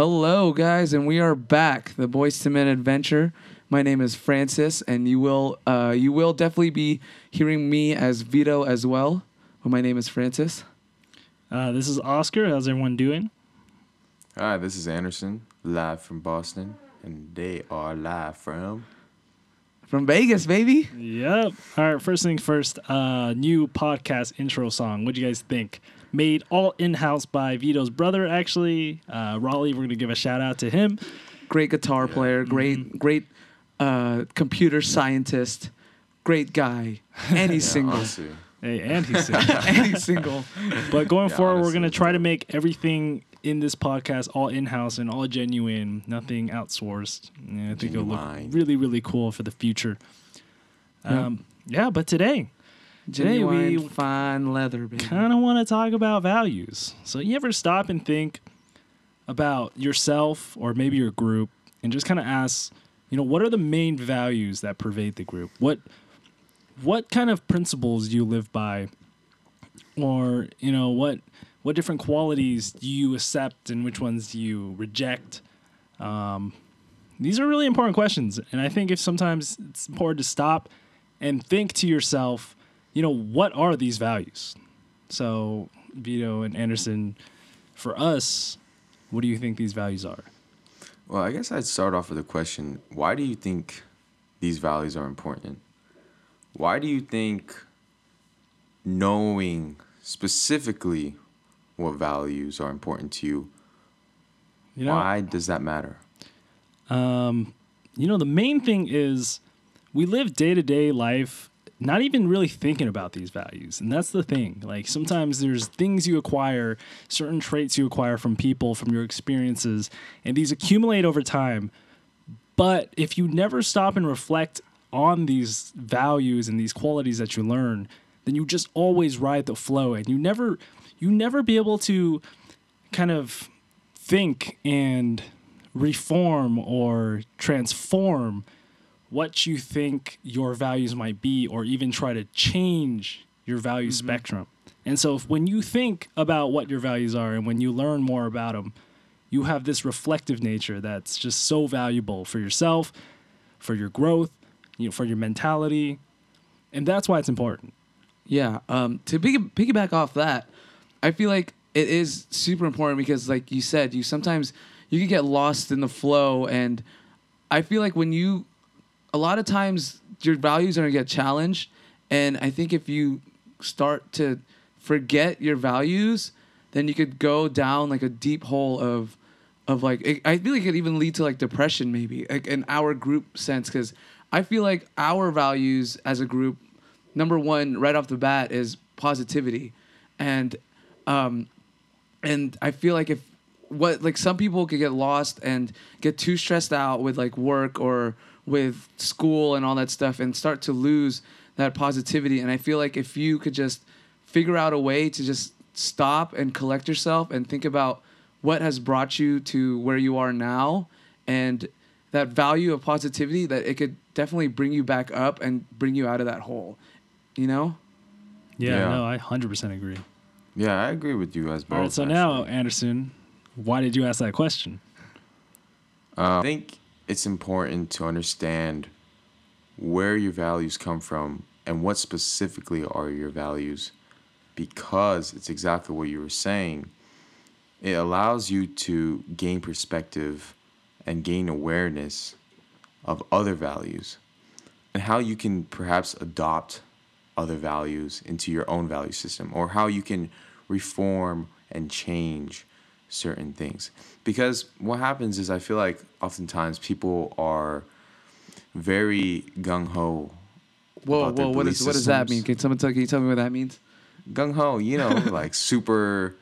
Hello, guys, and we are back. The Boys to Men adventure. My name is Francis, and you will uh, you will definitely be hearing me as Vito as well. But my name is Francis. Uh, this is Oscar. How's everyone doing? Hi, this is Anderson, live from Boston, and they are live from. From Vegas, baby. Yep. All right. First thing first. Uh, new podcast intro song. What do you guys think? Made all in house by Vito's brother. Actually, uh, Raleigh. We're gonna give a shout out to him. Great guitar player. Great, great uh, computer scientist. Great guy. And he's single. Honestly, Hey, and he's single. and he's single. But going Yeah, forward, we're gonna try to make everything in this podcast all in house and all genuine, nothing outsourced. Yeah, I think it'll look really, really cool for the future. Yeah. Um, yeah, but today Today we- fine leather, baby. kind of want to talk about values. So you ever stop and think about yourself or maybe your group and just kind of ask, you know, what are the main values that pervade the group? What what kind of principles do you live by? Or, you know, what what different qualities do you accept and which ones do you reject? Um, these are really important questions, and I think if sometimes it's important to stop and think to yourself, you know, what are these values? So, Vito and Anderson, for us, what do you think these values are? well, I guess I'd start off with a question. Why do you think these values are important? Why do you think knowing specifically what values are important to you, You know, why does that matter? Um, you know, the main thing is we live day to day life not even really thinking about these values. And that's the thing. Like sometimes there's things you acquire, certain traits you acquire from people, from your experiences, and these accumulate over time. But if you never stop and reflect on these values and these qualities that you learn, then you just always ride the flow and you never you never be able to kind of think and reform or transform what you think your values might be or even try to change your value spectrum. And so if, when you think about what your values are and when you learn more about them, you have this reflective nature that's just so valuable for yourself, for your growth, you know, for your mentality. And that's why it's important. Yeah. Um, to piggy- piggyback off that, I feel like it is super important because, like you said, you sometimes you can get lost in the flow, and I feel like when you, a lot of times your values are gonna get challenged, and I think if you start to forget your values, then you could go down like a deep hole of, of like it, I feel like it could even lead to like depression maybe like in our group sense because I feel like our values as a group number one right off the bat is positivity. And um and i feel like if what like some people could get lost and get too stressed out with like work or with school and all that stuff and start to lose that positivity and i feel like if you could just figure out a way to just stop and collect yourself and think about what has brought you to where you are now and that value of positivity that it could definitely bring you back up and bring you out of that hole you know Yeah, Yeah. no, I 100% agree. Yeah, I agree with you guys both. All right, so now. Anderson, why did you ask that question? Uh, I think it's important to understand where your values come from and what specifically are your values because it's exactly what you were saying. It allows you to gain perspective and gain awareness of other values and how you can perhaps adopt other values into your own value system or how you can reform and change certain things. Because what happens is I feel like oftentimes people are very gung ho. whoa whoa what belief what does that mean can someone tell, can you tell me what that means Gung ho, you know, like super,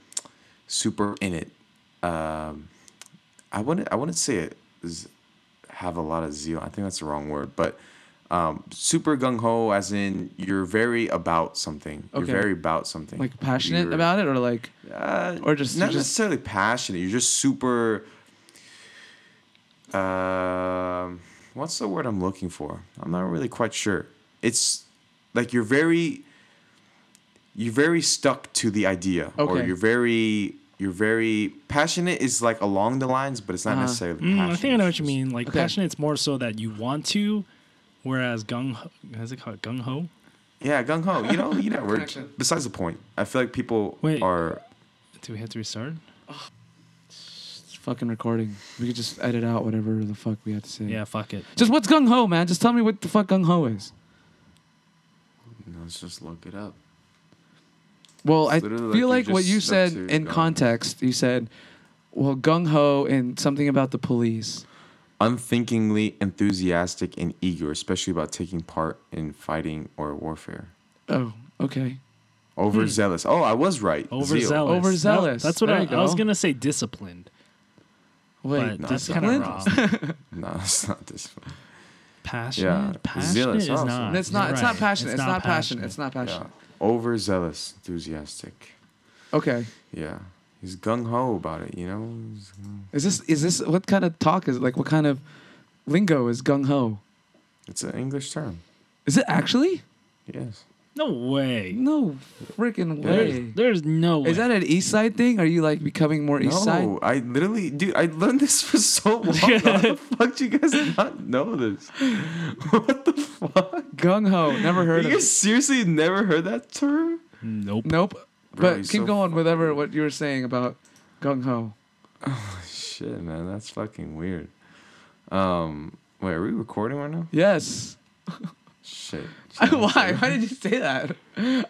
super in it. Um, I wouldn't, I wouldn't say it is have a lot of zeal. I think that's the wrong word, but um, super gung ho, as in you're very about something. Okay. You're very about something. like passionate You're- about it or like uh, Or just- not you're just- necessarily passionate. You're just super. Um, what's the word I'm looking for? I'm not really quite sure. It's like you're very. You're very stuck to the idea, or you're very you're very passionate is like along the lines, but it's not Uh-huh. necessarily. Mm, I think I know what you mean. Like Okay. passionate's more so that you want to, whereas gung ho, how's it called gung ho? Yeah, gung ho. You know, you know. We're, Connection. besides the point, I feel like people Wait. are. Do we have to restart? It's fucking recording. We could just edit out whatever the fuck we had to say. Yeah, fuck it. Just what's gung ho, man? Just tell me what the fuck gung ho is. Let's just look it up. Well, I It's literally like feel you like, what just you stuck said to in gung. context, you said, well, gung ho and something about the police. Unthinkingly enthusiastic and eager, especially about taking part in fighting or warfare. Oh, okay. Overzealous. Hmm. Oh, I was right. Zeal. Overzealous. Overzealous. No, that's what I, you I was gonna say. Disciplined, Wait, but no, that's it's kind of disciplined? wrong. No, it's not this one. Passionate. Yeah, Passionate zealous is also. not. it's not. You're It's right. not passionate. It's, not passionate. It's not Yeah. passionate. Overzealous, enthusiastic. Okay. Yeah. He's gung ho about it, you know? He's- Is this is this what kind of talk is it? like? What kind of lingo is gung ho? It's an English term. Is it actually? Yes. No way. No freaking There's, way. there's no way. Is that an East Side thing? Are you like becoming more East Side? No, I literally, dude, I learned this for so long. How the fuck do you guys not know this? What the fuck? Gung ho. Never heard You of it. guys seriously never heard that term? Nope. Nope. Bro, but you're keep so going. Whatever what you were saying about gung ho. Oh, shit, man, that's fucking weird. Um, wait, are we recording right now? Yes. Shit. Why? Why did you say that?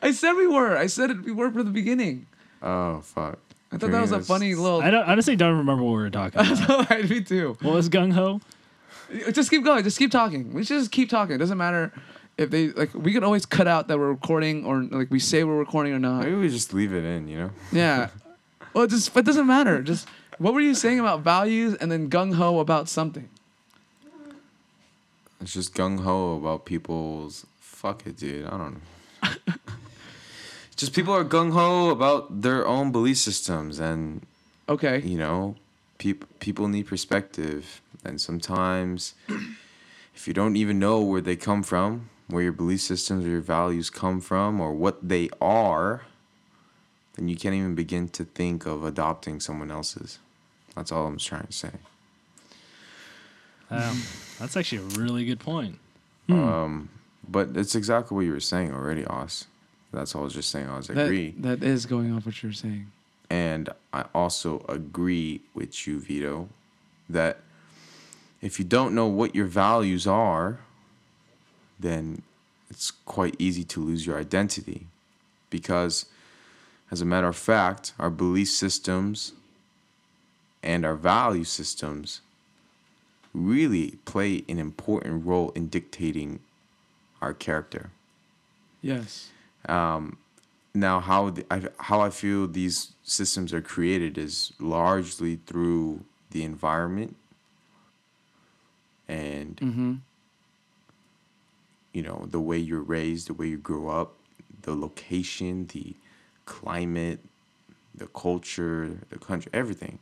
I said we were. I said it. We were from the beginning. Oh fuck. I thought that was a funny little. I don't honestly don't remember what we were talking about. Alright, me too. what was gung ho? Just keep going. Just keep talking. We should just keep talking. It doesn't matter if they like. We can always cut out that we're recording or like we say we're recording or not. Maybe we just leave it in, you know? Yeah. Well, it just it doesn't matter. Just what were you saying about values and then gung ho about something? It's just gung ho about people's. Fuck it, dude. I don't know. just people are gung ho about their own belief systems, and Okay. you know, people people need perspective, and sometimes, if you don't even know where they come from, where your belief systems or your values come from, or what they are, then you can't even begin to think of adopting someone else's. That's all I'm trying to say. Um, that's actually a really good point. Um, but it's exactly what you were saying already, Os. That's all I was just saying. I was That, agree, that is going off what you're saying. and I also agree with you, Vito, that if you don't know what your values are, then it's quite easy to lose your identity, because, as a matter of fact, our belief systems and our value systems really play an important role in dictating our character. Yes. Um, Now, how the, I, how I feel these systems are created is largely through the environment and Mm-hmm. You know the way you're raised, the way you grow up, the location, the climate, the culture, the country, everything.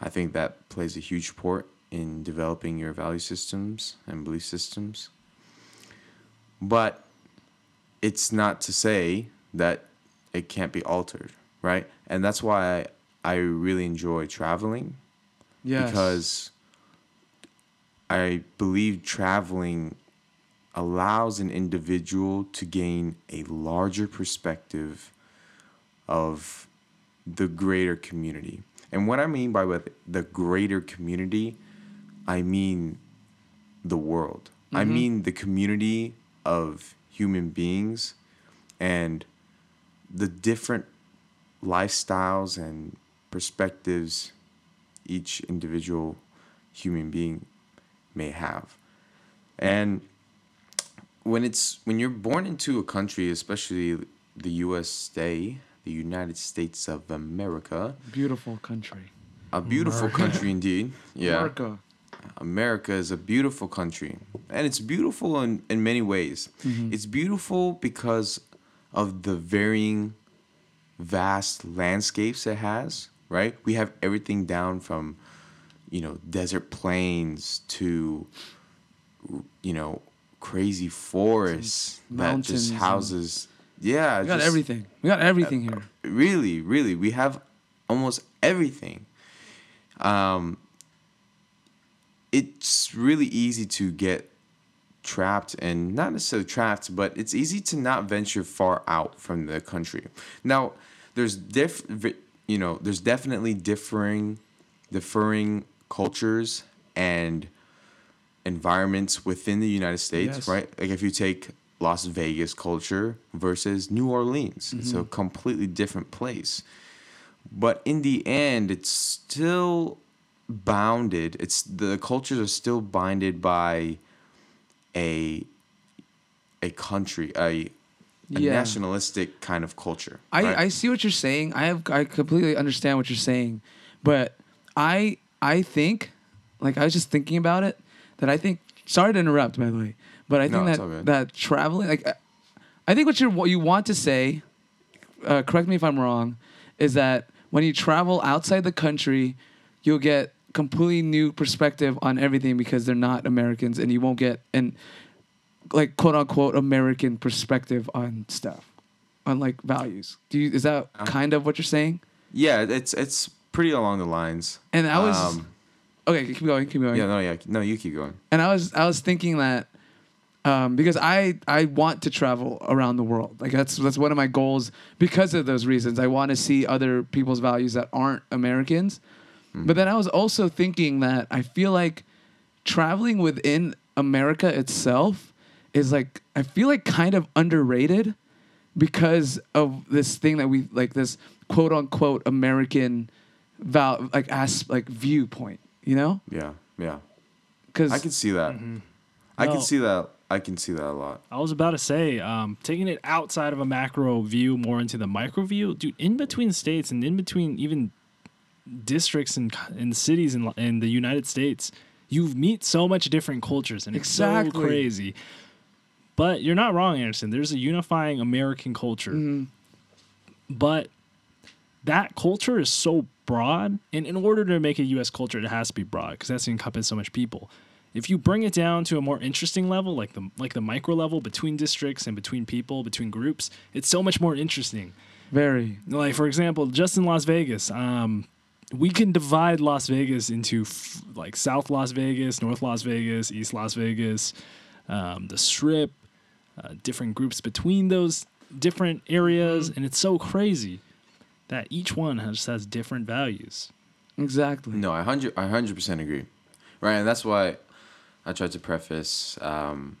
I think that plays a huge part in developing your value systems and belief systems. But it's not to say that it can't be altered, right? And that's why I, I really enjoy traveling Yes. because I believe traveling allows an individual to gain a larger perspective of the greater community. And what I mean by with the greater community, I mean the world. I mm-hmm. mean the community of human beings and the different lifestyles and perspectives each individual human being may have. And when it's when you're born into a country, especially the USA, the United States of America, Beautiful country. a beautiful country indeed. Yeah. America. America is a beautiful country. And it's beautiful in, in many ways. Mm-hmm. It's beautiful because of the varying vast landscapes it has, right? We have everything down from, you know, desert plains to, you know, crazy forests that mountains just houses. Yeah, We got just- everything. We got everything here. really, really, we have almost everything. Um, it's really easy to get trapped and not necessarily trapped, but it's easy to not venture far out from the country. Now, there's diff, you know, there's definitely differing, differing cultures and environments within the United States, Yes. right? Like if you take Las Vegas culture versus New Orleans, it's a mm-hmm. completely different place. But in the end, it's still bounded. It's the cultures are still binded by a a country, a, a Yeah. nationalistic kind of culture. I, right? I see what you're saying. I have I completely understand what you're saying, but I I think, like I was just thinking about it, that I think. Sorry to interrupt, by the way, but I think No, it's all that good. that traveling, like, I- I think what you what you want to say, uh, correct me if I'm wrong, is that when you travel outside the country, you'll get completely new perspective on everything because they're not Americans, and you won't get an like quote unquote American perspective on stuff, on like values. Do you is that Uh-huh. kind of what you're saying? yeah, it's it's pretty along the lines. And I was Um, okay. Keep going. Keep going. yeah, no, yeah, no, you keep going. And I was I was thinking that um, because I I want to travel around the world. Like that's that's one of my goals because of those reasons. I want to see other people's values that aren't Americans. But then I was also thinking that I feel like traveling within America itself is like I feel like kind of underrated because of this thing that we like this quote unquote American val like as like viewpoint, you know? Yeah, yeah. Because I can see that. I No. can see that. I can see that a lot. I was about to say, um, taking it outside of a macro view, more into the micro view, dude. In between states and in between even districts and and cities in in the United States, you meet so much different cultures, and it's so crazy. But you're not wrong, Anderson. There's a unifying American culture, Mm-hmm. but that culture is so broad, and in order to make a U.S. culture, it has to be broad because that's encompass so much people. If you bring it down to a more interesting level, like the like the micro level between districts and between people, between groups, it's so much more interesting. very Like for example, just in Las Vegas, um, we can divide Las Vegas into f- like South Las Vegas, North Las Vegas, East Las Vegas, um, the Strip, uh, different groups between those different areas, and it's so crazy that each one has has different values. exactly. No, I hundred I hundred percent agree. Right, and that's why I tried to preface, um,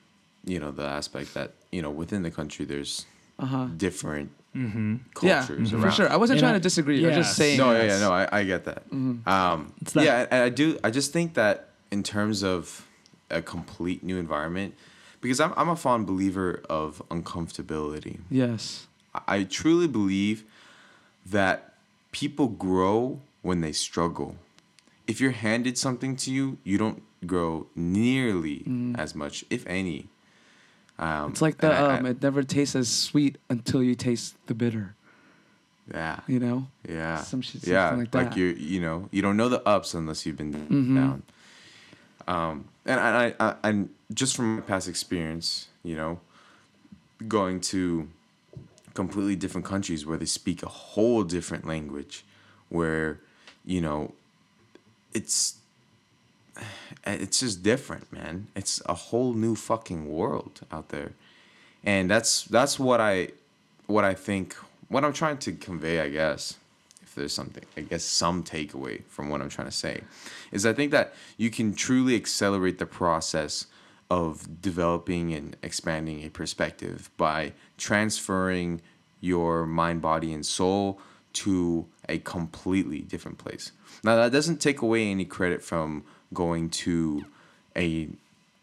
you know, the aspect that you know within the country there's Uh huh. different Yeah, cultures for around. sure. I wasn't And trying I- to disagree. I was just saying. No, yeah, yeah, no, I, I get that. Um, It's that- yeah, and I do. I just think that in terms of a complete new environment, because I'm I'm a fond believer of uncomfortability. Yes. I- I truly believe that people grow when they struggle. If you're handed something to you, you don't grow nearly as much, if any. Um, Mm. It's like the I- I- um, it never tastes as sweet until you taste the bitter. yeah, You know. yeah, Some shit- yeah. like that. you, you know, you don't know the ups unless you've been Mhm. down. Um, and I, I, I, and just from my past experience, you know, going to completely different countries where they speak a whole different language, where, you know, it's it's just different, man. It's a whole new fucking world out there. And that's that's what I what I think what I'm trying to convey, I guess, if there's something, I guess some takeaway from what I'm trying to say, is I think that you can truly accelerate the process of developing and expanding a perspective by transferring your mind, body, and soul to a completely different place. Now, that doesn't take away any credit from going to a,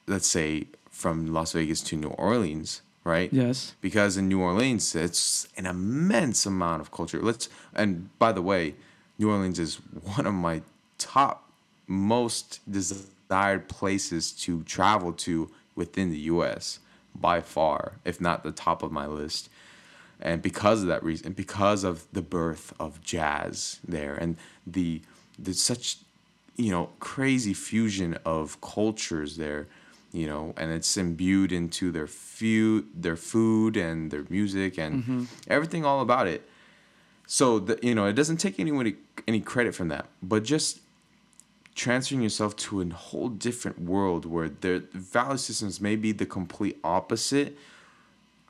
let's say, from Las Vegas to New Orleans, right? Yes. because in New Orleans it's an immense amount of culture. Let's and by the way, New Orleans is one of my top most desired places to travel to within the US by far, if not the top of my list. And because of that reason, because of the birth of jazz there and the the such you know crazy fusion of cultures there you know and it's imbued into their few their food and their music and mm-hmm. everything all about it. So the, you know it doesn't take anybody any credit from that but just transferring yourself to a whole different world where their value systems may be the complete opposite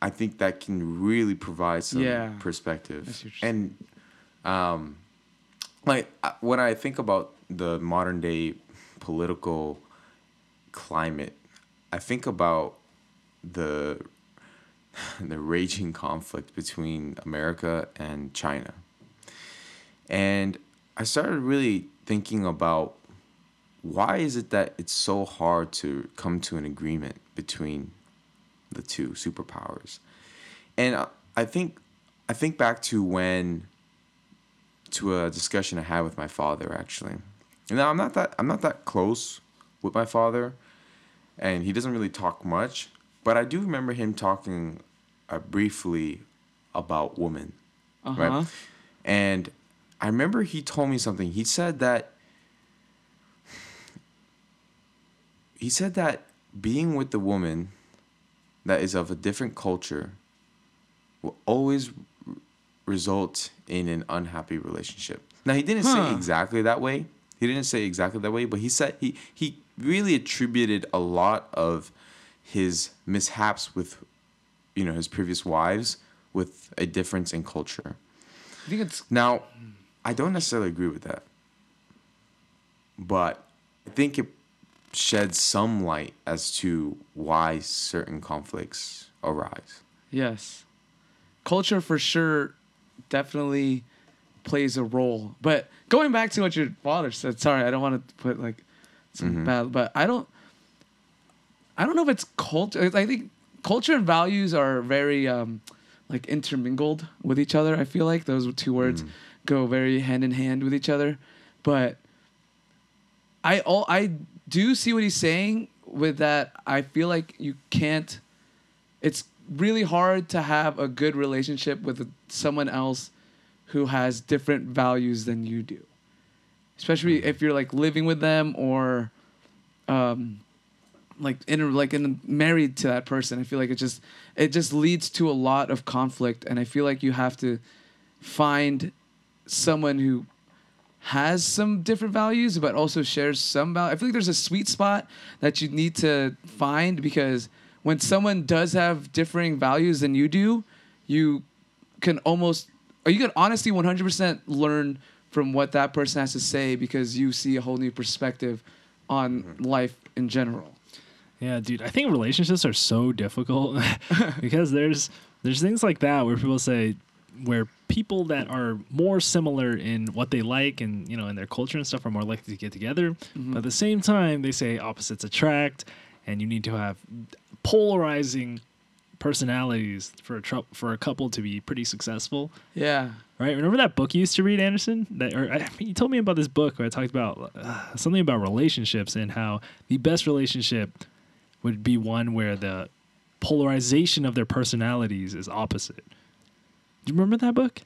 i think that can really provide some Yeah. perspective I see what you're and um like when i think about the modern day political climate i think about the the raging conflict between America and China. And I started really thinking about why is it that it's so hard to come to an agreement between the two superpowers? And I- think I think back to when to a discussion I had with my father actually. And now I'm not that I'm not that close with my father and he doesn't really talk much, but I do remember him talking uh, briefly about women, Uh-huh. right? And I remember he told me something. He said that he said that being with the woman that is of a different culture will always result in an unhappy relationship. Now he didn't say exactly that way. He didn't say exactly that way, but he said he he really attributed a lot of his mishaps with you know his previous wives with a difference in culture. I think it's Now, I don't necessarily agree with that. But I think it sheds some light as to why certain conflicts arise. yes, culture for sure, definitely plays a role. But going back to what your father said, sorry, I don't want to put like some bad, but I don't. I don't know if it's culture. I think culture and values are very um, like intermingled with each other. I feel like those two words go very hand in hand with each other. But I all I do you see what he's saying with that. I feel like you can't. It's really hard to have a good relationship with someone else who has different values than you do, especially if you're like living with them or, um, like in like in married to that person. I feel like it just it just leads to a lot of conflict, and I feel like you have to find someone who has some different values but also shares some value. I feel like there's a sweet spot that you need to find because when someone does have differing values than you do, you can almost or you can honestly 100% learn from what that person has to say because you see a whole new perspective on mm-hmm. life in general. Yeah, dude. I think relationships are so difficult because there's there's things like that where people say where people that are more similar in what they like and you know in their culture and stuff are more likely to get together. But at the same time, they say opposites attract, and you need to have polarizing personalities for a tr- for a couple to be pretty successful. Yeah. Right? Remember that book you used to read, Anderson? That or I, you told me about this book where I talked about uh, something about relationships and how the best relationship would be one where the polarization of their personalities is opposite. Do you remember that book?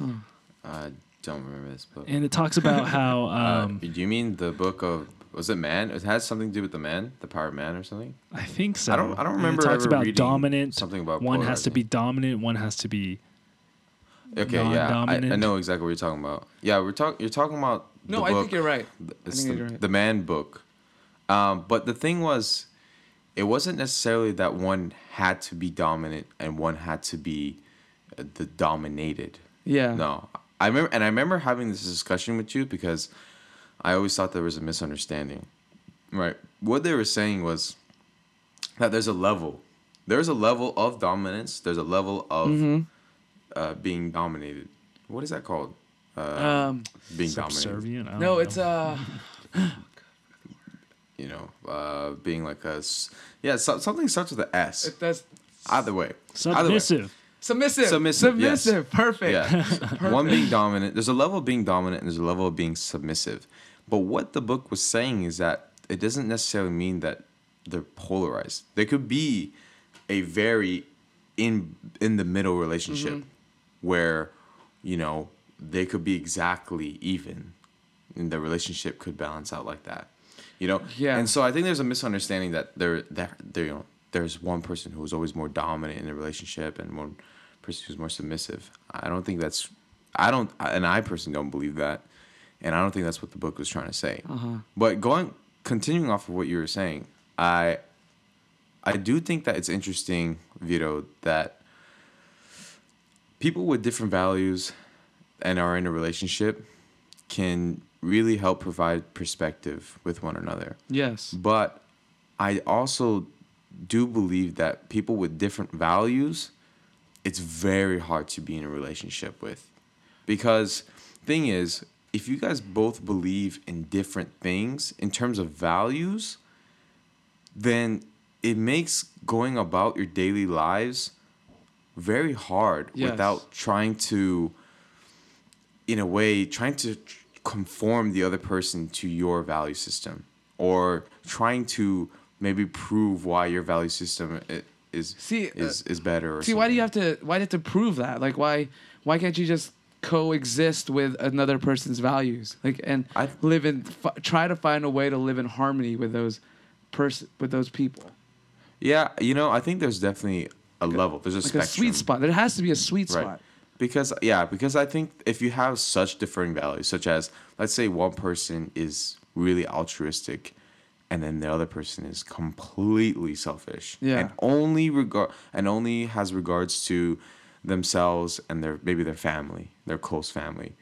I don't remember this book. And it talks about how Uh, um, do you mean the book of was it Man? It has something to do with the man, the power of man, or something. I think so. I don't- I don't And remember It talks ever about reading dominant. something about one has to be dominant. One has to be. Okay, yeah, I, I know exactly what you're talking about. Yeah, we're talking. You're talking about. No, the I think you're right. It's think the, you're right. the man book. Um, but the thing was, it wasn't necessarily that one had to be dominant and one had to be uh, the dominated. Yeah. No, I remember, and I remember having this discussion with you because I always thought there was a misunderstanding. Right. What they were saying was that there's a level. There's a level of dominance. There's a level of Mm-hmm. uh, being dominated. What is that called? Uh, Um, being dominated. Subservient. I no, know. it's uh You know, uh, being like a s- yeah, so, something starts with an S. it does Either way. Either way. submissive. submissive. Submissive, yes. Submissive. Perfect. Yeah. One being dominant. There's a level of being dominant and there's a level of being submissive. But what the book was saying is that it doesn't necessarily mean that they're polarized. There could be a very in in the middle relationship Mm-hmm. where, you know, they could be exactly even. And the relationship could balance out like that. You know? Yeah. And so I think there's a misunderstanding that there that there you know there's one person who is always more dominant in the relationship and one person who's more submissive. I don't think that's I don't and I personally don't believe that. And I don't think that's what the book was trying to say. Uh-huh. But going continuing off of what you were saying, I I do think that it's interesting, Vito, that people with different values and are in a relationship can really help provide perspective with one another. Yes. But I also do believe that people with different values, it's very hard to be in a relationship with. Because thing is, if you guys both believe in different things in terms of values, then it makes going about your daily lives very hard Yes. without trying to in a way trying to conform the other person to your value system or trying to maybe prove why your value system is See, is uh, is better or See, why do you have to? Why do you have to prove that? Like, why? Why can't you just coexist with another person's values? Like, and I- live in, f- try to find a way to live in harmony with those person, with those people. yeah you know i think there's definitely a level there's a Like spectrum a sweet spot. There has to be a sweet right spot. Because yeah because i think if you have such differing values such as let's say one person is really altruistic and then the other person is completely selfish Yeah. and only regard and only has regards to themselves and their maybe their family their close family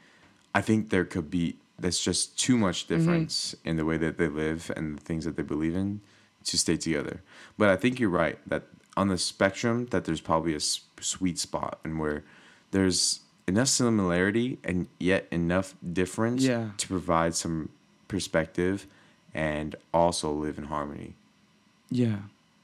i think there could be there's just too much mm-hmm. difference in the way that they live and the things that they believe in to stay together but i think you're right that on the spectrum that there's probably a s- sweet spot and where there's enough similarity and yet enough difference Yeah. to provide some perspective and also live in harmony Yeah.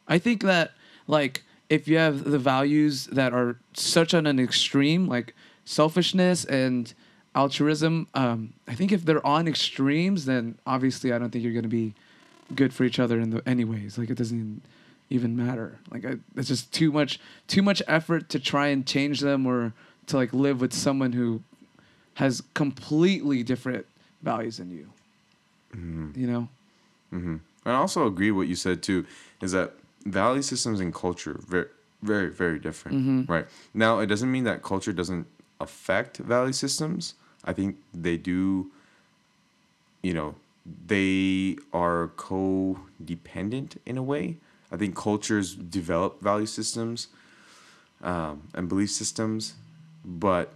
I think that like if you have the values that are such on an extreme, like selfishness and altruism, um, I think if they're on extremes, then obviously I don't think you're gonna be good for each other in the anyways. Like it doesn't even, even matter. Like I, it's just too much too much effort to try and change them or to like live with someone who has completely different values than you. You know? hmm And I also agree what you said too, is that value systems and culture very, very, very different, Mm-hmm. right? Now it doesn't mean that culture doesn't affect value systems. I think they do. You know, they are co-dependent in a way. I think cultures develop value systems um, and belief systems, but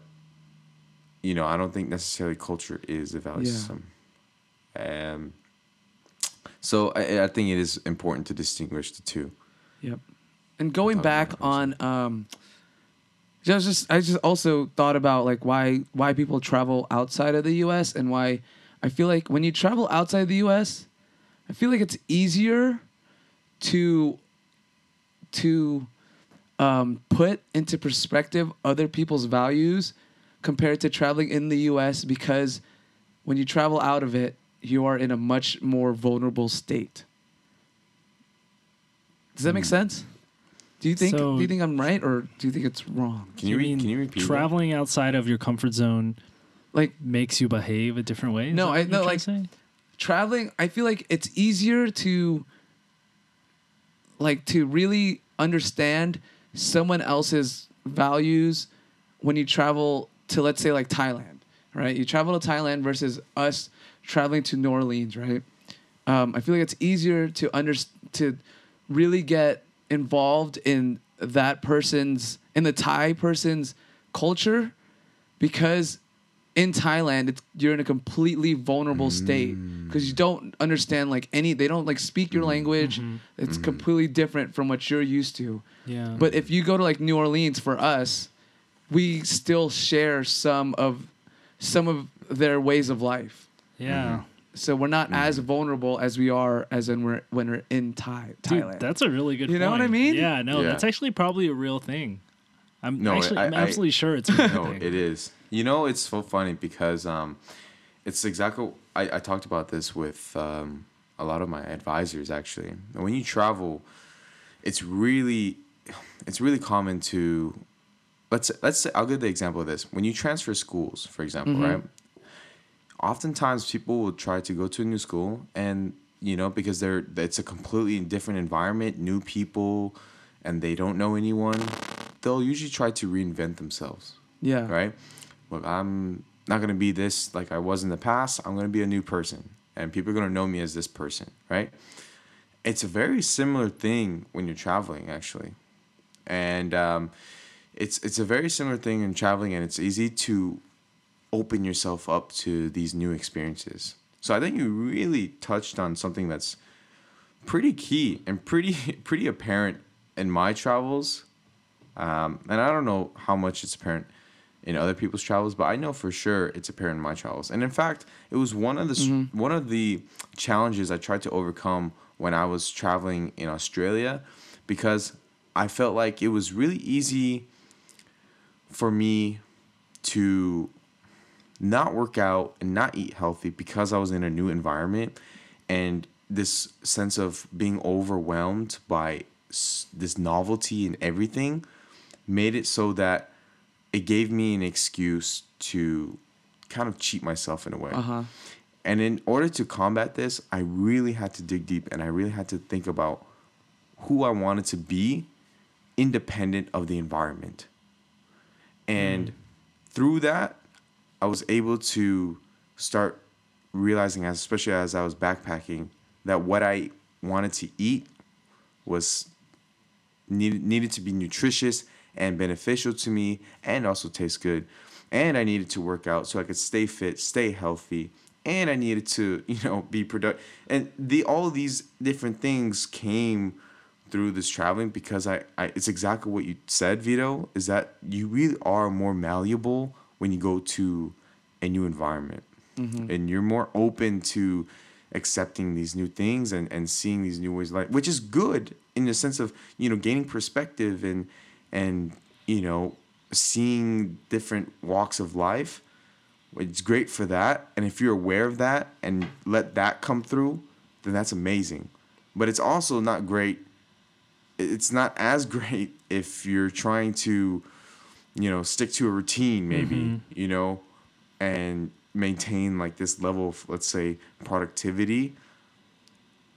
you know, I don't think necessarily culture is a value Yeah. system. Um, so I, I think it is important to distinguish the two. Yep. And going back on um just just I just also thought about like why why people travel outside of the US and why I feel like when you travel outside the US, I feel like it's easier to to um, put into perspective other people's values compared to traveling in the US because when you travel out of it, you are in a much more vulnerable state. Does that make sense? Do you think So- do you think I'm right or do you think it's wrong? Can you, re- can you repeat that? traveling outside of your comfort zone Like makes you behave a different way? Is No, that I- what no, you're trying like- to say? traveling i feel like it's easier to like to really understand someone else's values when you travel to let's say like thailand right you travel to thailand versus us traveling to new orleans right um, i feel like it's easier to under to really get involved in that person's in the thai person's culture because in Thailand, it's, you're in a completely vulnerable state mm. because you don't understand like any. They don't like speak your mm-hmm. language. Mm-hmm. It's mm-hmm. completely different from what you're used to. Yeah. But if you go to like New Orleans for us, we still share some of some of their ways of life. yeah. So we're not as vulnerable as we are as when we're when we're in Thai Dude, Thailand. that's a really good You know what I mean? Yeah, no, Yeah. that's actually probably a real thing. I'm No, actually I- I'm I- absolutely sure it's a real no, thing. it is. You know, it's so funny because um, it's exactly. I, I talked about this with um, a lot of my advisors actually. When you travel, it's really, it's really common to. Let's let's say I'll give the example of this. When you transfer schools, for example, mm-hmm. right? Oftentimes, people will try to go to a new school, and you know because they're it's a completely different environment, new people, and they don't know anyone. They'll usually try to reinvent themselves Yeah. right? Look, I'm not gonna be this like I was in the past. I'm gonna be a new person, and people are gonna know me as this person, right? It's a very similar thing when you're traveling, actually, and um, it's it's a very similar thing in traveling, and it's easy to open yourself up to these new experiences. So I think you really touched on something that's pretty key and pretty pretty apparent in my travels um, and I don't know how much it's apparent in other people's travels, but I know for sure it's apparent in my travels. And in fact, it was one of the s one of the challenges I tried to overcome when I was traveling in Australia, because I felt like it was really easy for me to not work out and not eat healthy because I was in a new environment and this sense of being overwhelmed by this novelty and everything made it so that it gave me an excuse to kind of cheat myself in a way. Uh-huh. And in order to combat this, I really had to dig deep and I really had to think about who I wanted to be independent of the environment. And mm. through that, I was able to start realizing, as especially as I was backpacking, that what I wanted to eat was needed needed to be nutritious and beneficial to me, and also taste good. And I needed to work out so I could stay fit, stay healthy, and I needed to, you know, be productive. And the all these different things came through this traveling because I, I it's exactly what you said, Vito, is that you really are more malleable when you go to a new environment. Mm-hmm. And you're more open to accepting these new things and, and seeing these new ways of life, which is good in the sense of, you know, gaining perspective and and, you know, seeing different walks of life. It's great for that. And if you're aware of that and let that come through, then that's amazing. But it's also not great it's not as great if you're trying to you know stick to a routine maybe you know and maintain like this level of let's say productivity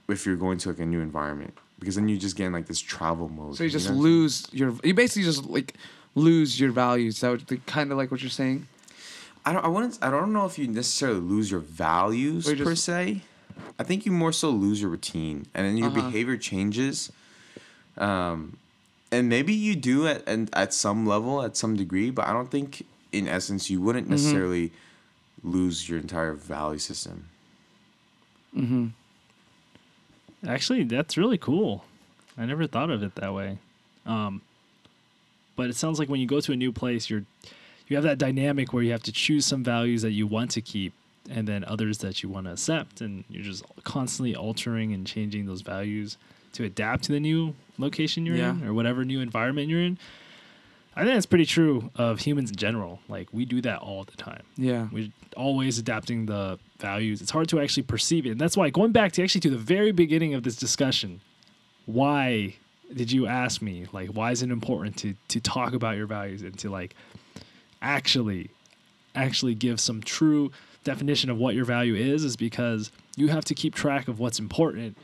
if you're going to like a new environment because then you just get in like this travel mode So you just know? lose your. You basically just like lose your values. That would kind of like what you're saying. I don't I wouldn't I don't know if you necessarily lose your values you per se. I think you more so lose your routine and then your Uh-huh. behavior changes. Um and maybe you do at and at some level at some degree, but I don't think in essence you wouldn't Mm-hmm. necessarily lose your entire value system. Mm-hmm. Actually, that's really cool. I never thought of it that way. Um, but it sounds like when you go to a new place, you're you have that dynamic where you have to choose some values that you want to keep and then others that you want to accept and you're just constantly altering and changing those values to adapt to the new location you're in or whatever new environment you're in. I think that's pretty true of humans in general. Like we do that all the time. Yeah. We're always adapting the values. It's hard to actually perceive it. And that's why going back to actually to the very beginning of this discussion, why did you ask me? Like why is it important to to talk about your values and to like actually actually give some true definition of what your value is is because you have to keep track of what's important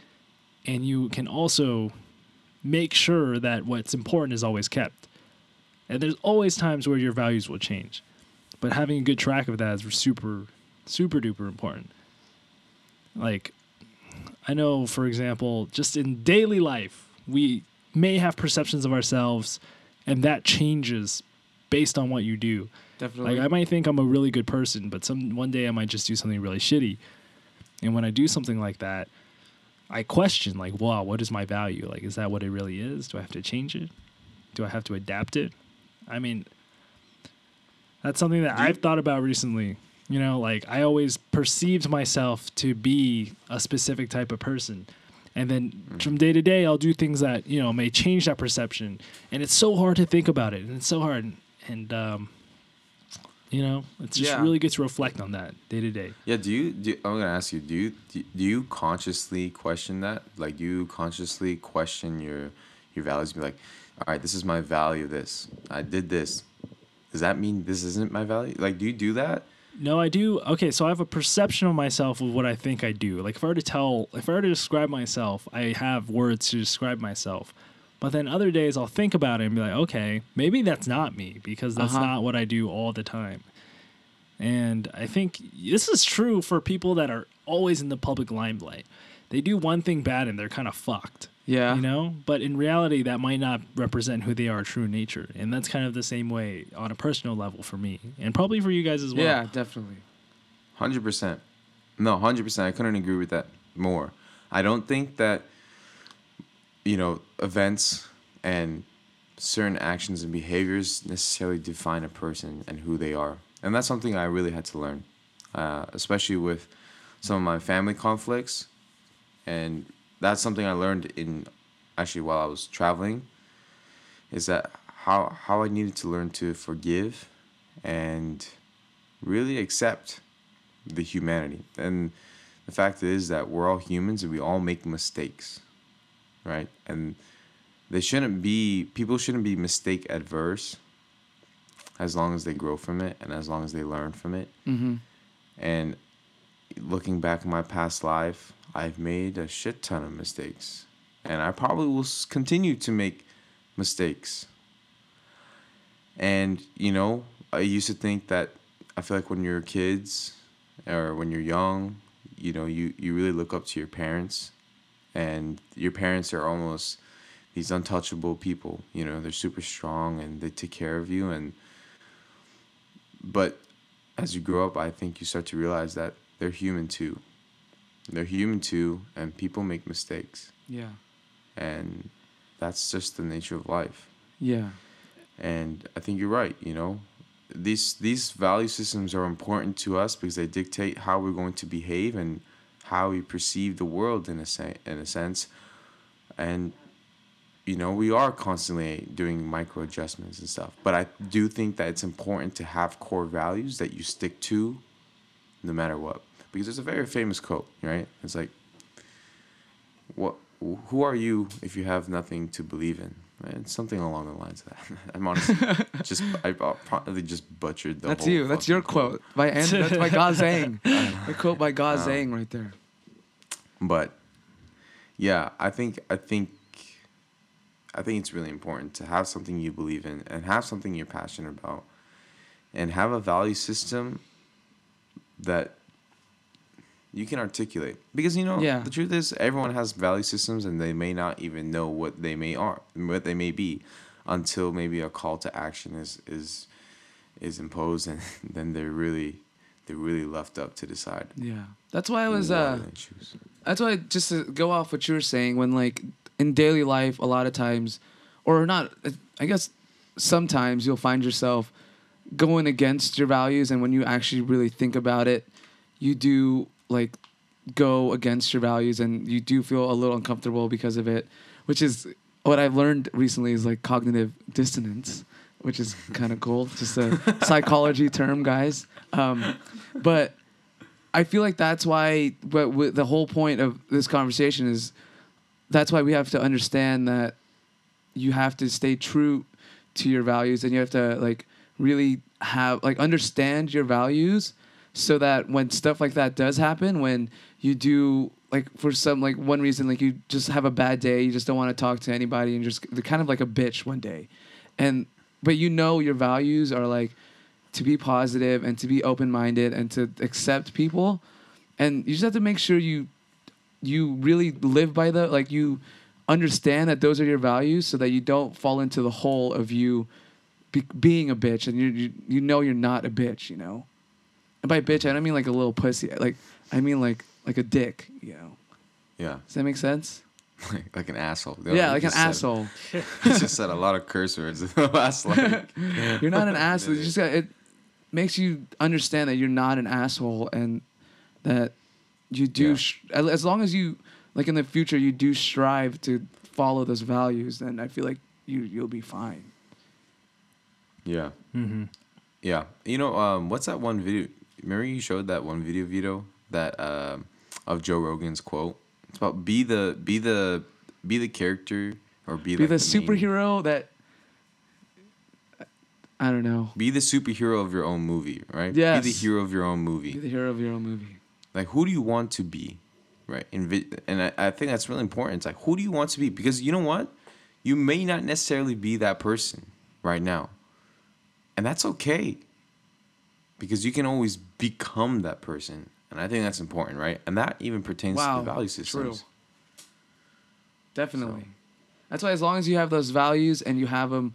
and you can also make sure that what's important is always kept. And there's always times where your values will change. But having a good track of that is super, super duper important. Like, I know, for example, just in daily life, we may have perceptions of ourselves, and that changes based on what you do. Definitely. Like, I might think I'm a really good person, but some one day I might just do something really shitty. And when I do something like that, I question, like, wow, what is my value? Like, is that what it really is? Do I have to change it? Do I have to adapt it? I mean, that's something that I've thought about recently. You know, like I always perceived myself to be a specific type of person. And then from day to day, I'll do things that, you know, may change that perception. And it's so hard to think about it. And it's so hard. And, um, you know, it's just Yeah. really good to reflect on that day to day. Yeah, do you do I'm gonna ask you, do you do do you consciously question that? Like do you consciously question your your values be like, all right, this is my value, this. I did this. Does that mean this isn't my value? Like do you do that? No, I do. Okay, so I have a perception of myself of what I think I do. Like if I were to tell, if I were to describe myself, I have words to describe myself. But then other days I'll think about it and be like, okay, maybe that's not me because that's Uh-huh. not what I do all the time. And I think this is true for people that are always in the public limelight. They do one thing bad and they're kind of fucked. Yeah. You know? But in reality, that might not represent who they are true nature. And that's kind of the same way on a personal level for me. And probably for you guys as well. Yeah, definitely. Hundred percent. No, hundred percent. I couldn't agree with that more. I don't think that you know events and certain actions and behaviors necessarily define a person and who they are, and that's something I really had to learn, uh, especially with some of my family conflicts, and that's something I learned in actually while I was traveling. Is that how how I needed to learn to forgive, and really accept the humanity. And the fact is that we're all humans and we all make mistakes, right? And they shouldn't be, people shouldn't be mistake adverse as long as they grow from it and as long as they learn from it. Mm-hmm. And looking back in my past life, I've made a shit ton of mistakes. And I probably will continue to make mistakes. And, you know, I used to think that I feel like when you're kids or when you're young, you know, you, you really look up to your parents. And your parents are almost these untouchable people. You know, they're super strong and they take care of you. And, but as you grow up, I think you start to realize that they're human too. They're human too, and people make mistakes. Yeah. And that's just the nature of life. Yeah. And I think you're right, you know. These these value systems are important to us because they dictate how we're going to behave and how we perceive the world in a sen- in a sense. And you know, we are constantly doing micro adjustments and stuff. But I do think that it's important to have core values that you stick to no matter what. Because there's a very famous quote, right? It's like what who are you if you have nothing to believe in? It's something along the lines of that. I'm honestly just I uh, probably just butchered the That's you. That's your quote. quote by and that's by Ga Zhang. The quote by Ga um, Zhang right there. But yeah, I think I think I think it's really important to have something you believe in and have something you're passionate about and have a value system that you can articulate because you know Yeah. the truth is everyone has value systems and they may not even know what they may are what they may be until maybe a call to action is is is imposed and then they're really they're really left up to decide Yeah. That's why I was uh that's why just to go off what you were saying when like in daily life a lot of times or not i guess sometimes you'll find yourself going against your values and when you actually really think about it you do like go against your values and you do feel a little uncomfortable because of it which is what i've learned recently is like cognitive dissonance which is kind of cool just a psychology term guys. Um, but I feel like that's why, but with the whole point of this conversation is that's why we have to understand that you have to stay true to your values and you have to like really have like understand your values so that when stuff like that does happen when you do like for some like one reason like you just have a bad day you just don't want to talk to anybody and just they're kind of like a bitch one day. And but you know your values are like to be positive and to be open-minded and to accept people and you just have to make sure you you really live by the like you understand that those are your values so that you don't fall into the hole of you be, being a bitch and you, you you know you're not a bitch you know and by bitch i don't mean like a little pussy like i mean like like a dick you know Yeah. does that make sense like, like an asshole. yeah, like an said- asshole you just said a lot of curse words in the last like. you're not an asshole. You just got it makes you understand that you're not an asshole and that you do Yeah. sh- as long as you like in the future you do strive to follow those values then I feel like you you'll be fine. Yeah. Mm-hmm. Yeah. You know, um, what's that one video? Remember you showed that one video, Vito, that um, of Joe Rogan's quote. It's about be the be the be the character or be, Be like the main- superhero that I don't know. Be the superhero of your own movie, right? Yes. Be the hero of your own movie. Be the hero of your own movie. Like, who do you want to be, right? And and I, I think that's really important. It's like, who do you want to be? Because you know what, you may not necessarily be that person right now. And that's okay. Because you can always become that person. And I think that's important, right? And that even pertains Wow, to the value systems. true. Definitely. That's why as long as you have those values and you have them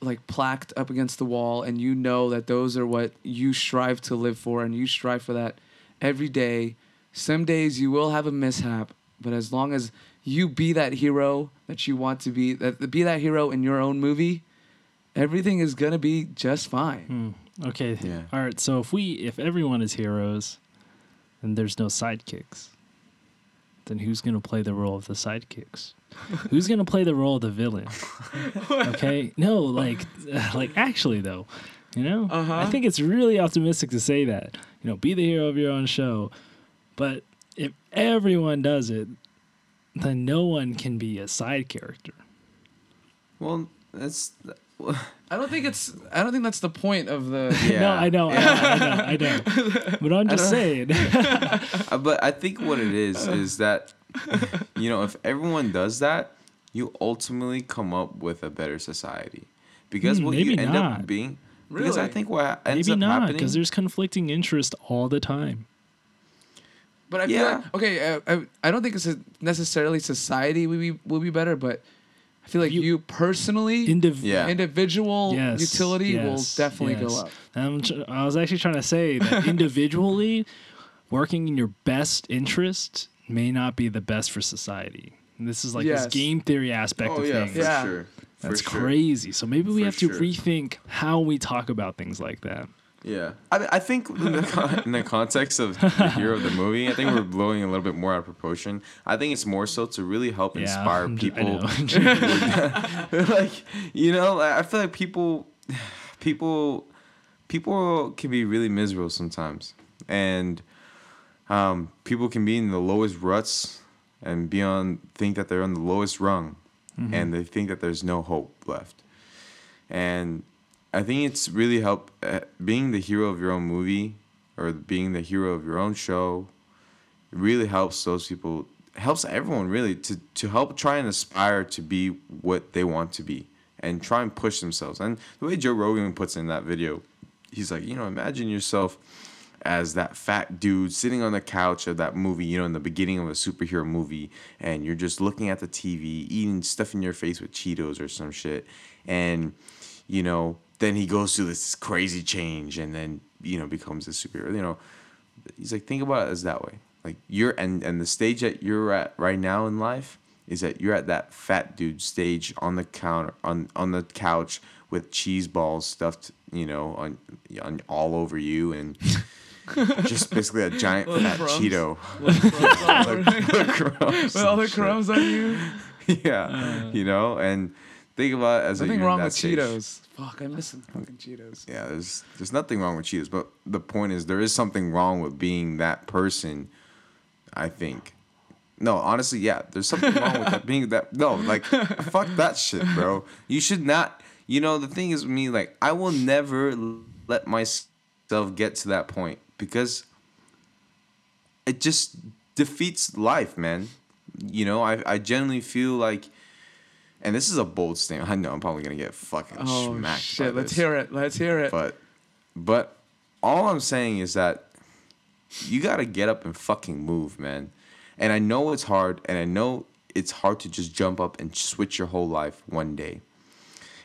like plaqued up against the wall and you know that those are what you strive to live for and you strive for that every day. Some days you will have a mishap, but as long as you be that hero that you want to be, that be that hero in your own movie, everything is gonna be just fine. Hmm. Okay. Yeah. All right. So if we, if everyone is heroes, and there's no sidekicks, then who's gonna play the role of the sidekicks? who's gonna play the role of the villain? Okay. No, like, like actually though, you know, Uh-huh. I think it's really optimistic to say that. You know, be the hero of your own show, but if everyone does it, then no one can be a side character. Well, that's I don't think it's. I don't think that's the point of the. yeah. No, I know, I know, I know, I know. But I'm just saying. Uh, but I think what it is is that you know if everyone does that, you ultimately come up with a better society. Because Hmm, what you end not. up being, Really? because I think what ends Maybe up not, happening, because there's conflicting interest all the time. But I feel Yeah. like okay. Uh, I, I don't think it's necessarily society will be will be better, but I feel like You- you, personally, Indiv- Yeah. individual Yes, utility will definitely yes. go up. I'm tr- I was actually trying to say that individually, working in your best interest may not be the best for society. And this is like Yes. this game theory aspect oh of yeah, things. for Yeah. sure. For That's sure. crazy. So maybe we For have to sure. rethink how we talk about things like that. Yeah, I, I think in the, con- in the context of the hero of the movie, I think we're blowing a little bit more out of proportion. I think it's more so to really help Yeah, inspire I'm j- I people. like you know, I I feel like people, people, people can be really miserable sometimes, and um, people can be in the lowest ruts and be on think that they're on the lowest rung, and they think that there's no hope left, and I think it's really help uh, being the hero of your own movie or being the hero of your own show. Really helps those people, helps everyone really to to help try and aspire to be what they want to be and try and push themselves. And the way Joe Rogan puts in that video, he's like, you know, imagine yourself as that fat dude sitting on the couch of that movie, you know, in the beginning of a superhero movie, and you're just looking at the TV, eating stuff in your face with Cheetos or some shit, and you know, then he goes through this crazy change, and then you know becomes a superhero. You know, he's like, think about it as that way. Like you're and and the stage that you're at right now in life is that you're at that fat dude stage on the counter on on the couch with cheese balls stuffed, you know, on, on all over you and just basically a giant Little fat crumbs. Cheeto. With all the crumbs on you. yeah, uh. you know, and think about it as a, Nothing in wrong with stage. Cheetos. Fuck, I miss some fucking Cheetos. Yeah, there's there's nothing wrong with Cheetos, but the point is there is something wrong with being that person. I think. No, honestly, yeah, there's something wrong with that being that. No, like fuck that shit, bro. You should not. You know, the thing is with me, like I will never let myself get to that point because it just defeats life, man. You know, I I genuinely feel like. And this is a bold statement. I know I'm probably gonna get fucking Oh smacked. shit! Let's hear it. Let's hear it. But but all I'm saying is that you gotta get up and fucking move, man. And I know it's hard, and I know it's hard to just jump up and switch your whole life one day.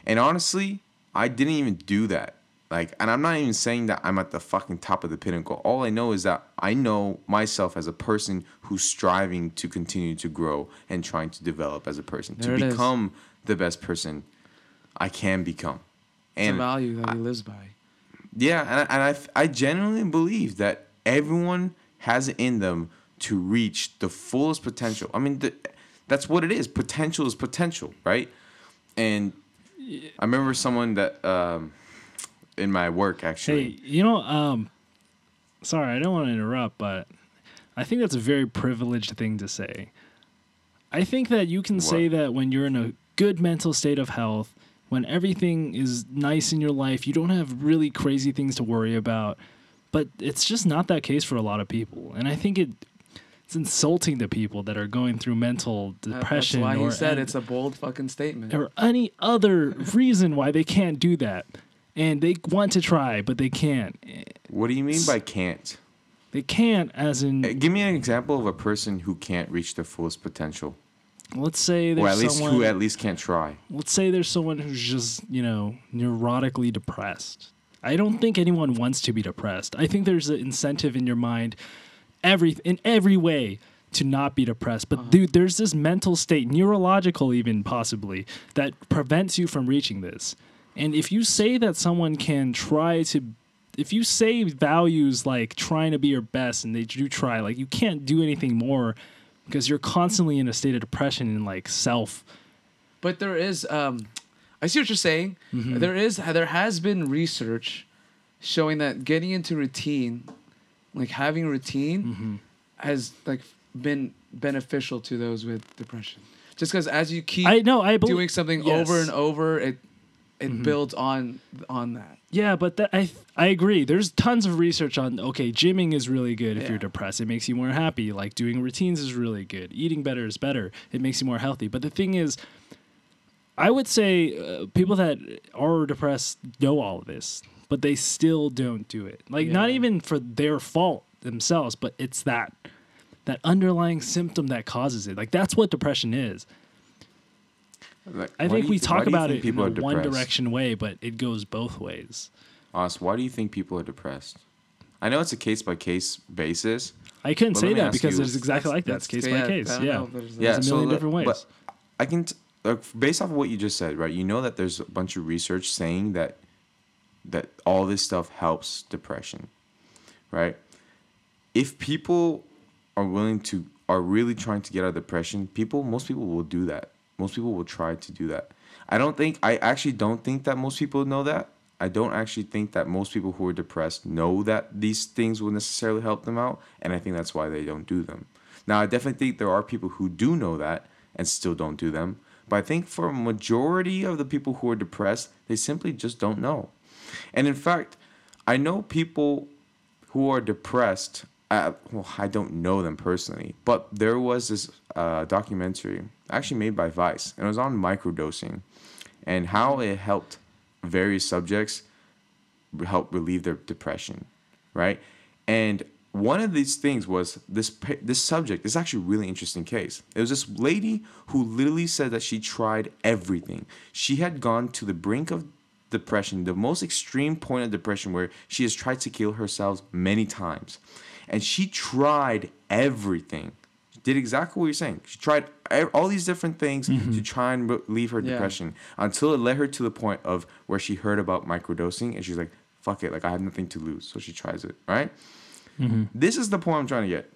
And honestly, I didn't even do that. Like, and I'm not even saying that I'm at the fucking top of the pinnacle. All I know is that I know myself as a person who's striving to continue to grow and trying to develop as a person There to is. become the best person I can become. it's a value that I- he lives by. yeah, and I, and I, I genuinely believe that everyone has it in them to reach the fullest potential. I mean, the, that's what it is. Potential is potential, right? And I remember someone that um, in my work actually. Hey, you know, um, sorry, I don't want to interrupt, but I think that's a very privileged thing to say. I think that you can say that when you're in a good mental state of health, when everything is nice in your life, you don't have really crazy things to worry about. But it's just not that case for a lot of people. And I think it it's insulting to people that are going through mental depression That's why he said an- it's a bold fucking statement. or any other reason why they can't do that. And they want to try, but they can't. What do you mean by can't? They can't, as in, eh, Give me an example of a person who can't reach their fullest potential, let's say there's or at least someone, who at least can't try. let's say there's someone who's just you know neurotically depressed i don't think anyone wants to be depressed i think there's an incentive in your mind every in every way to not be depressed but uh-huh. dude there's this mental state neurological even possibly that prevents you from reaching this and if you say that someone can try to if you say values like trying to be your best and they do try like you can't do anything more because you're constantly in a state of depression and like self But there is, um, I see what you're saying. Mm-hmm. There is, there has been research showing that getting into routine, like having a routine, Mm-hmm. has like been beneficial to those with depression. Just because as you keep I know. I believe, doing something yes. over and over, it it Mm-hmm. builds on on that. Yeah, but that, I I agree. There's tons of research on okay, gymming is really good if Yeah. you're depressed. It makes you more happy. Like doing routines is really good. Eating better is better. It makes you more healthy. But the thing is, I would say uh, people that are depressed know all of this, but they still don't do it. Like not even for their fault themselves, but it's that that underlying symptom that causes it. Like that's what depression is. Like, I think we you- why talk about it in people a are one direction way, but it goes both ways. Us, why do you think people are depressed? I know it's a case by case basis. I couldn't say that because you- it's exactly like that. It's case by case. Yeah. know there's- Yeah, There's a million let- different ways. But I can, t- like, based off of what you just said, right? You know that there's a bunch of research saying that that all this stuff helps depression, right? If people are willing to are really trying to get out of depression, people most people will do that. Most people will try to do that. I don't think I actually don't think that most people know that. I don't actually think that most people who are depressed know that these things will necessarily help them out, and I think that's why they don't do them. Now, I definitely think there are people who do know that and still don't do them, but I think for a majority of the people who are depressed, they simply just don't know. And in fact, I know people who are depressed. Uh, well, I don't know them personally, but there was this uh, documentary actually made by Vice, and it was on microdosing and how it helped various subjects help relieve their depression, right? And one of these things was this this subject. This is actually a really interesting case. It was this lady who literally said that she tried everything. She had gone to the brink of depression, the most extreme point of depression, where she has tried to kill herself many times, and she tried everything. Did exactly what you're saying. She tried all these different things to mm-hmm. try and relieve her Yeah. depression until it led her to the point of where she heard about microdosing and she's like, fuck it, like I have nothing to lose. So she tries it, right? Mm-hmm. This is the point I'm trying to get.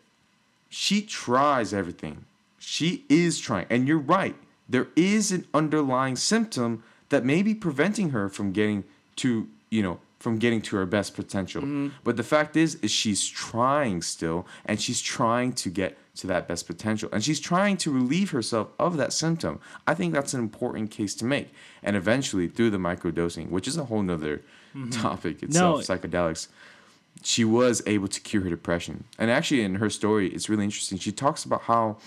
She tries everything. She is trying. And you're right. There is an underlying symptom that may be preventing her from getting to, you know, from getting to her best potential. Mm-hmm. But the fact is, is she's trying still, and she's trying to get to that best potential, and she's trying to relieve herself of that symptom. I think that's an important case to make. And eventually, through the microdosing, which is a whole nother mm-hmm. topic itself, psychedelics, she was able to cure her depression. And actually, in her story, it's really interesting. She talks about how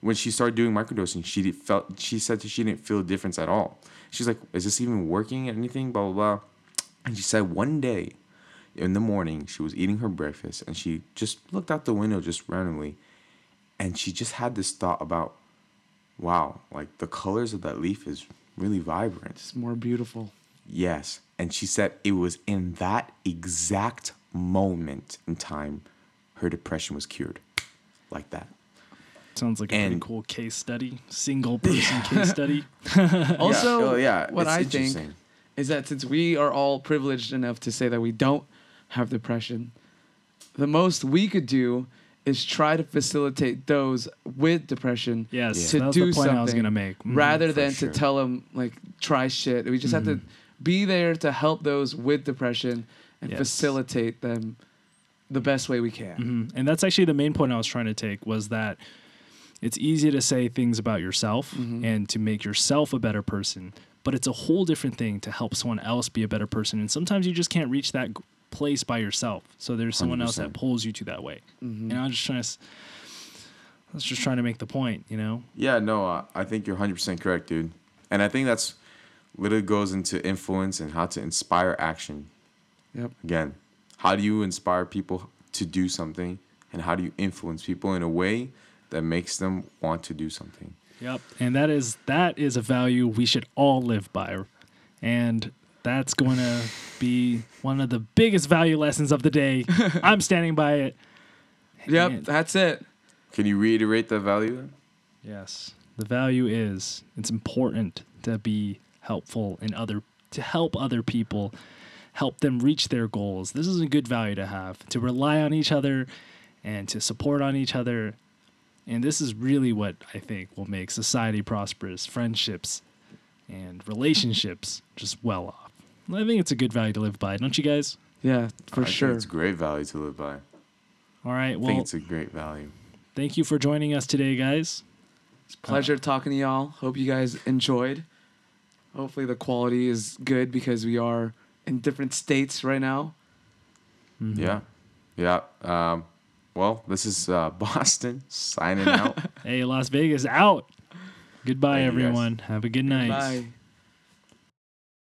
when she started doing microdosing, she felt she said that she didn't feel a difference at all. She's like, "Is this even working? Anything?" Blah blah blah. And she said one day, in the morning, she was eating her breakfast, and she just looked out the window just randomly, and she just had this thought about, "Wow, like the colors of that leaf is really vibrant." It's more beautiful. Yes. And she said it was in that exact moment in time her depression was cured. Like that. Sounds like a pretty cool case study, single person case study. Also, oh, yeah. what it's I think. Is that since we are all privileged enough to say that we don't have depression, the most we could do is try to facilitate those with depression Yes, to that was do the point something I was gonna make. Mhm. rather than sure. to tell them like try shit. We just have to be there to help those with depression and Yes. facilitate them the best way we can. Mhm. And that's actually the main point I was trying to take was that it's easy to say things about yourself Mm-hmm. and to make yourself a better person, but it's a whole different thing to help someone else be a better person. And sometimes you just can't reach that place by yourself. So there's someone else that pulls you to that way. Mm-hmm. And I'm just trying to. s- I was just trying to make the point, you know. Yeah, no, uh, I think you're 100% correct, dude. And I think that's literally goes into influence and how to inspire action. Yep. Again, how do you inspire people to do something and how do you influence people in a way that makes them want to do something? Yep. And that is that is a value we should all live by. And that's going to be one of the biggest value lessons of the day. I'm standing by it. Yep, Man. that's it. Can you reiterate the value? Yes. The value is it's important to be helpful in other to help other people, help them reach their goals. This is a good value to have. To rely on each other and to support on each other. And this is really what I think will make society prosperous, friendships and relationships just well off. I think it's a good value to live by, don't you guys? Yeah, for I think sure. it's a great value to live by. All right. I think Well, it's a great value. thank you for joining us today, guys. It's pleasure talking to y'all. Hope you guys enjoyed. Hopefully the quality is good because we are in different states right now. Mm-hmm. Yeah. Yeah. Um, well, this is uh, Boston signing out. Hey, Las Vegas out. Goodbye, Thank everyone. Have a good night. Bye.